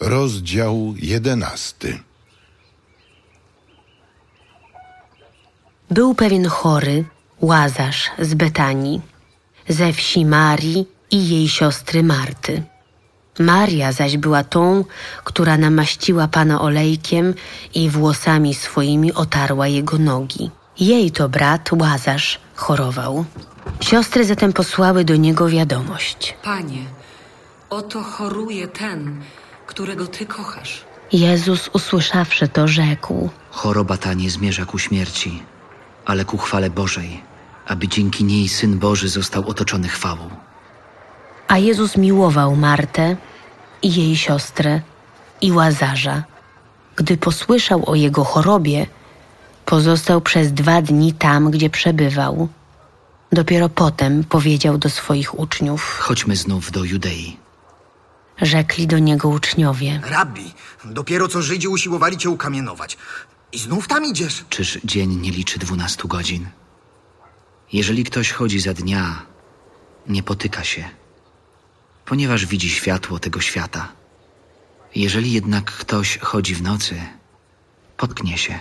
Rozdział jedenasty. Był pewien chory, Łazarz z Betanii, ze wsi Marii i jej siostry Marty. Maria zaś była tą, która namaściła Pana olejkiem i włosami swoimi otarła jego nogi. Jej to brat Łazarz chorował. Siostry zatem posłały do niego wiadomość. Panie, oto choruje ten, którego Ty kochasz. Jezus usłyszawszy to rzekł. Choroba ta nie zmierza ku śmierci, ale ku chwale Bożej, aby dzięki niej Syn Boży został otoczony chwałą. A Jezus miłował Martę i jej siostrę i Łazarza. Gdy posłyszał o jego chorobie, pozostał przez dwa dni tam, gdzie przebywał. Dopiero potem powiedział do swoich uczniów. Chodźmy znów do Judei. Rzekli do niego uczniowie. Rabbi, dopiero co Żydzi usiłowali cię ukamienować. I znów tam idziesz? Czyż dzień nie liczy dwunastu godzin? Jeżeli ktoś chodzi za dnia, nie potyka się, ponieważ widzi światło tego świata. Jeżeli jednak ktoś chodzi w nocy, potknie się,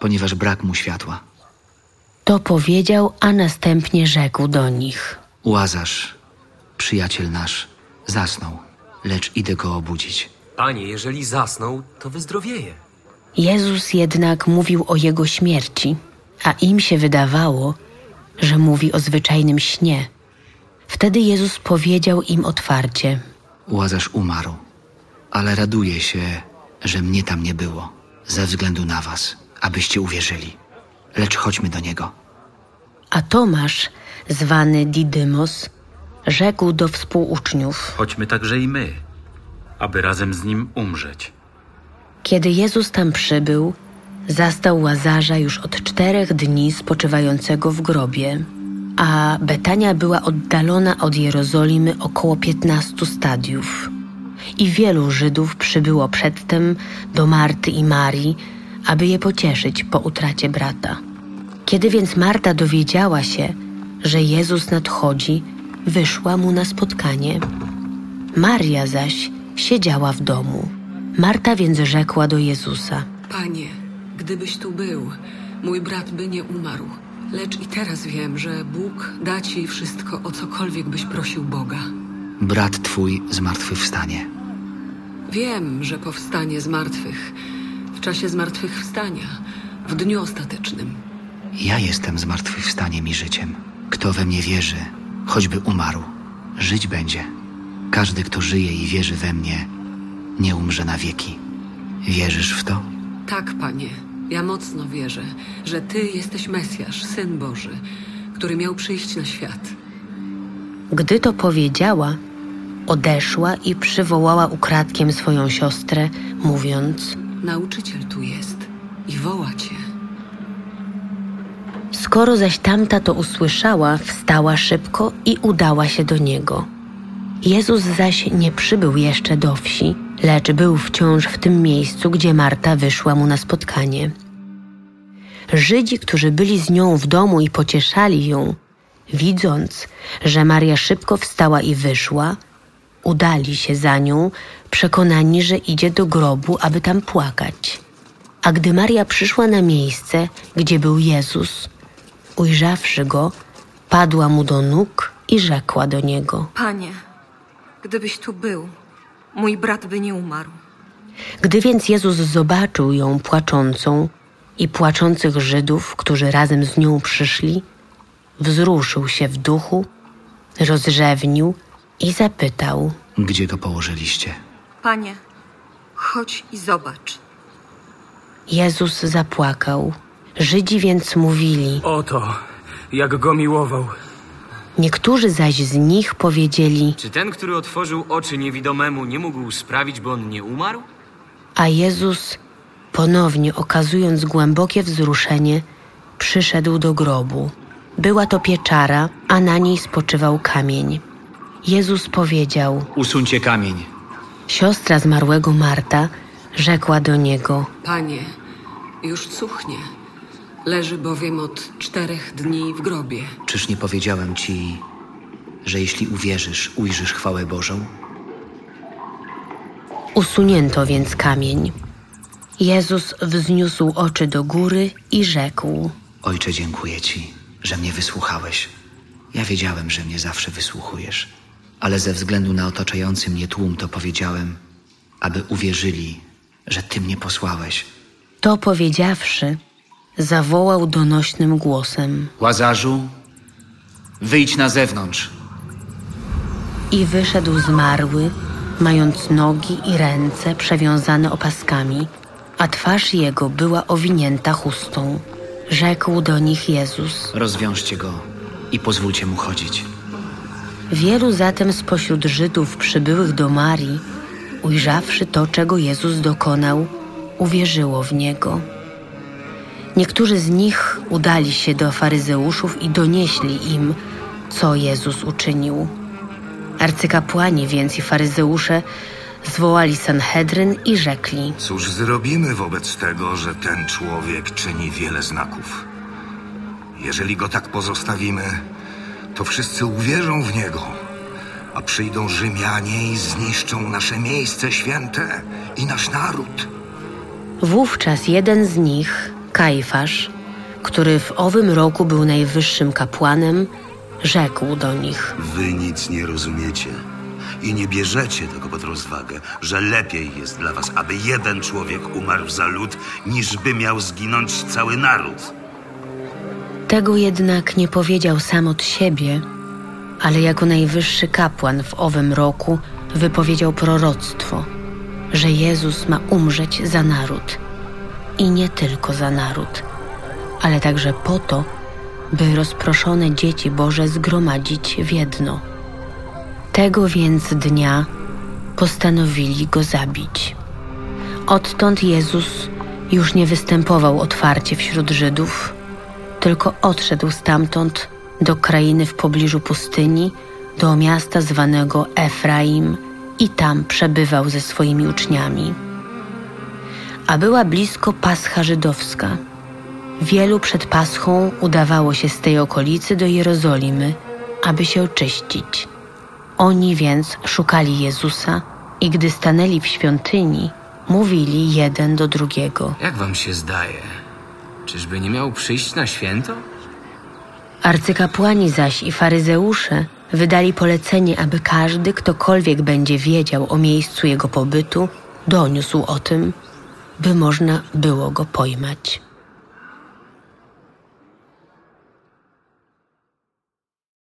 ponieważ brak mu światła. To powiedział, a następnie rzekł do nich. Łazarz, przyjaciel nasz, zasnął, lecz idę go obudzić. Panie, jeżeli zasnął, to wyzdrowieje. Jezus jednak mówił o jego śmierci, a im się wydawało, że mówi o zwyczajnym śnie. Wtedy Jezus powiedział im otwarcie: Łazarz umarł, ale raduję się, że mnie tam nie było, ze względu na was, abyście uwierzyli. Lecz chodźmy do niego. A Tomasz, zwany Didymos, rzekł do współuczniów: Chodźmy także i my, aby razem z nim umrzeć. Kiedy Jezus tam przybył, zastał łazarza już od czterech dni spoczywającego w grobie, a Betania była oddalona od Jerozolimy około piętnastu stadiów. I wielu Żydów przybyło przedtem do Marty i Marii, aby je pocieszyć po utracie brata. Kiedy więc Marta dowiedziała się, że Jezus nadchodzi, wyszła mu na spotkanie. Maria zaś siedziała w domu. Marta więc rzekła do Jezusa: Panie, gdybyś tu był, mój brat by nie umarł. Lecz i teraz wiem, że Bóg da ci wszystko, o cokolwiek byś prosił Boga. Brat twój zmartwychwstanie. Wiem, że powstanie z martwych, w czasie zmartwychwstania, w dniu ostatecznym. Ja jestem zmartwychwstaniem i życiem. Kto we mnie wierzy, choćby umarł, żyć będzie. Każdy, kto żyje i wierzy we mnie, nie umrze na wieki. Wierzysz w to? Tak, Panie, ja mocno wierzę, że Ty jesteś Mesjasz, Syn Boży, który miał przyjść na świat. Gdy to powiedziała, odeszła i przywołała ukradkiem swoją siostrę, mówiąc: Nauczyciel tu jest i woła Cię. Skoro zaś tamta to usłyszała, wstała szybko i udała się do niego. Jezus zaś nie przybył jeszcze do wsi, lecz był wciąż w tym miejscu, gdzie Marta wyszła mu na spotkanie. Żydzi, którzy byli z nią w domu i pocieszali ją, widząc, że Maria szybko wstała i wyszła, udali się za nią, przekonani, że idzie do grobu, aby tam płakać. A gdy Maria przyszła na miejsce, gdzie był Jezus, ujrzawszy go, padła mu do nóg i rzekła do niego: Panie, gdybyś tu był, mój brat by nie umarł. Gdy więc Jezus zobaczył ją płaczącą i płaczących Żydów, którzy razem z nią przyszli, wzruszył się w duchu, rozrzewnił i zapytał: Gdzie go położyliście? Panie, chodź i zobacz. Jezus zapłakał. Żydzi więc mówili, Oto, jak go miłował. niektórzy zaś z nich powiedzieli, Czy ten, który otworzył oczy niewidomemu, nie mógł sprawić, by on nie umarł? a Jezus, ponownie okazując głębokie wzruszenie, przyszedł do grobu. Była to pieczara, a na niej spoczywał kamień. Jezus powiedział: Usuńcie kamień. Siostra zmarłego Marta rzekła do niego: Panie, już cuchnie. Leży bowiem od czterech dni w grobie. Czyż nie powiedziałem ci, że jeśli uwierzysz, ujrzysz chwałę Bożą? Usunięto więc kamień. Jezus wzniósł oczy do góry i rzekł: Ojcze, dziękuję Ci, że mnie wysłuchałeś. Ja wiedziałem, że mnie zawsze wysłuchujesz, ale ze względu na otaczający mnie tłum to powiedziałem, aby uwierzyli, że Ty mnie posłałeś. To powiedziawszy, zawołał donośnym głosem Łazarzu, wyjdź na zewnątrz. i wyszedł zmarły, mając nogi i ręce przewiązane opaskami, a twarz jego była owinięta chustą. Rzekł do nich Jezus. Rozwiążcie go i pozwólcie mu chodzić. Wielu zatem spośród Żydów przybyłych do Marii, ujrzawszy to, czego Jezus dokonał, uwierzyło w Niego. Niektórzy z nich udali się do faryzeuszów i donieśli im, co Jezus uczynił. Arcykapłani więc i faryzeusze zwołali Sanhedryn i rzekli – Cóż zrobimy wobec tego, że ten człowiek czyni wiele znaków? Jeżeli go tak pozostawimy, to wszyscy uwierzą w niego, a przyjdą Rzymianie i zniszczą nasze miejsce święte i nasz naród. Wówczas jeden z nich, Kajfasz, który w owym roku był najwyższym kapłanem, rzekł do nich: Wy nic nie rozumiecie i nie bierzecie tego pod rozwagę, że lepiej jest dla was, aby jeden człowiek umarł za lud, niż by miał zginąć cały naród. Tego jednak nie powiedział sam od siebie, ale jako najwyższy kapłan w owym roku wypowiedział proroctwo, że Jezus ma umrzeć za naród. I nie tylko za naród, ale także po to, by rozproszone dzieci Boże zgromadzić w jedno. Tego więc dnia postanowili go zabić. Odtąd Jezus już nie występował otwarcie wśród Żydów, tylko odszedł stamtąd do krainy w pobliżu pustyni, do miasta zwanego Efraim i tam przebywał ze swoimi uczniami. A była blisko Pascha Żydowska. Wielu przed Paschą udawało się z tej okolicy do Jerozolimy, aby się oczyścić. Oni więc szukali Jezusa i gdy stanęli w świątyni, mówili jeden do drugiego. Jak wam się zdaje? Czyżby nie miał przyjść na święto? Arcykapłani zaś i faryzeusze wydali polecenie, aby każdy, ktokolwiek będzie wiedział o miejscu jego pobytu, doniósł o tym, by można było go pojmać.